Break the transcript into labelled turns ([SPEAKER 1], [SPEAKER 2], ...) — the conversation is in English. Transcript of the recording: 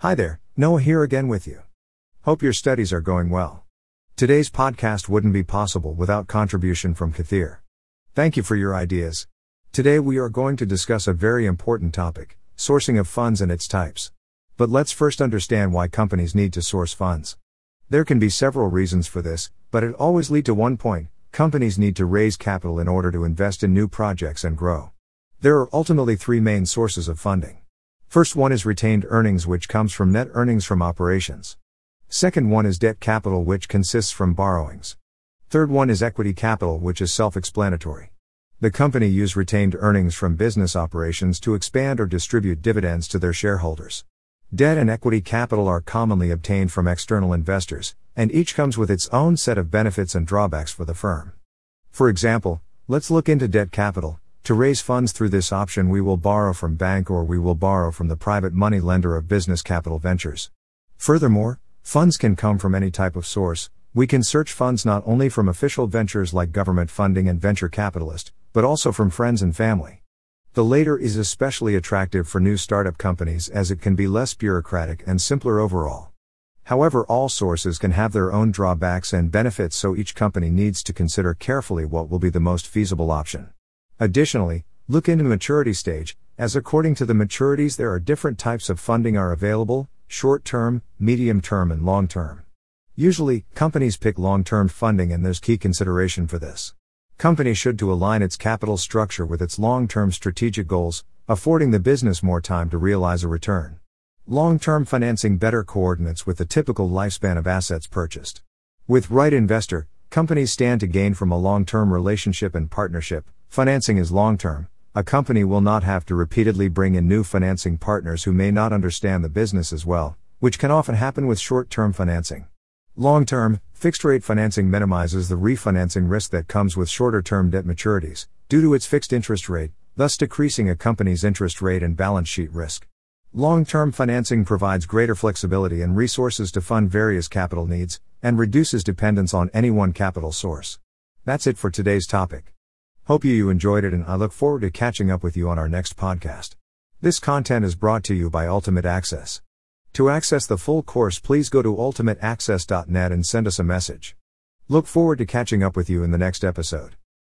[SPEAKER 1] Hi there, Noah here again with you. Hope your studies are going well. Today's podcast wouldn't be possible without contribution from Kathir. Thank you for your ideas. Today we are going to discuss a very important topic sourcing of funds and its types. But let's first understand why companies need to source funds. There can be several reasons for this, but it always lead to one point companies need to raise capital in order to invest in new projects and grow. There are ultimately three main sources of funding. First one is retained earnings, which comes from net earnings from operations. Second one is debt capital, which consists from borrowings. Third one is equity capital, which is self explanatory. The company use retained earnings from business operations to expand or distribute dividends to their shareholders. Debt and equity capital are commonly obtained from external investors, and each comes with its own set of benefits and drawbacks for the firm. For example, let's look into debt capital. To raise funds through this option, we will borrow from bank or we will borrow from the private money lender of business capital ventures. Furthermore, funds can come from any type of source. We can search funds not only from official ventures like government funding and venture capitalist, but also from friends and family. The later is especially attractive for new startup companies as it can be less bureaucratic and simpler overall. However, all sources can have their own drawbacks and benefits, so each company needs to consider carefully what will be the most feasible option. Additionally, look into maturity stage, as according to the maturities there are different types of funding are available, short term, medium term and long term. Usually, companies pick long term funding and there's key consideration for this. Company should to align its capital structure with its long-term strategic goals, affording the business more time to realize a return. Long-term financing better coordinates with the typical lifespan of assets purchased. With right investor, companies stand to gain from a long-term relationship and partnership. Financing is long-term. A company will not have to repeatedly bring in new financing partners who may not understand the business as well, which can often happen with short-term financing. Long term, fixed rate financing minimizes the refinancing risk that comes with shorter term debt maturities, due to its fixed interest rate, thus decreasing a company's interest rate and balance sheet risk. Long term financing provides greater flexibility and resources to fund various capital needs, and reduces dependence on any one capital source. That's it for today's topic. Hope you enjoyed it, and I look forward to catching up with you on our next podcast. This content is brought to you by Ultimate Access. To access the full course, please go to ultimateaccess.net and send us a message. Look forward to catching up with you in the next episode.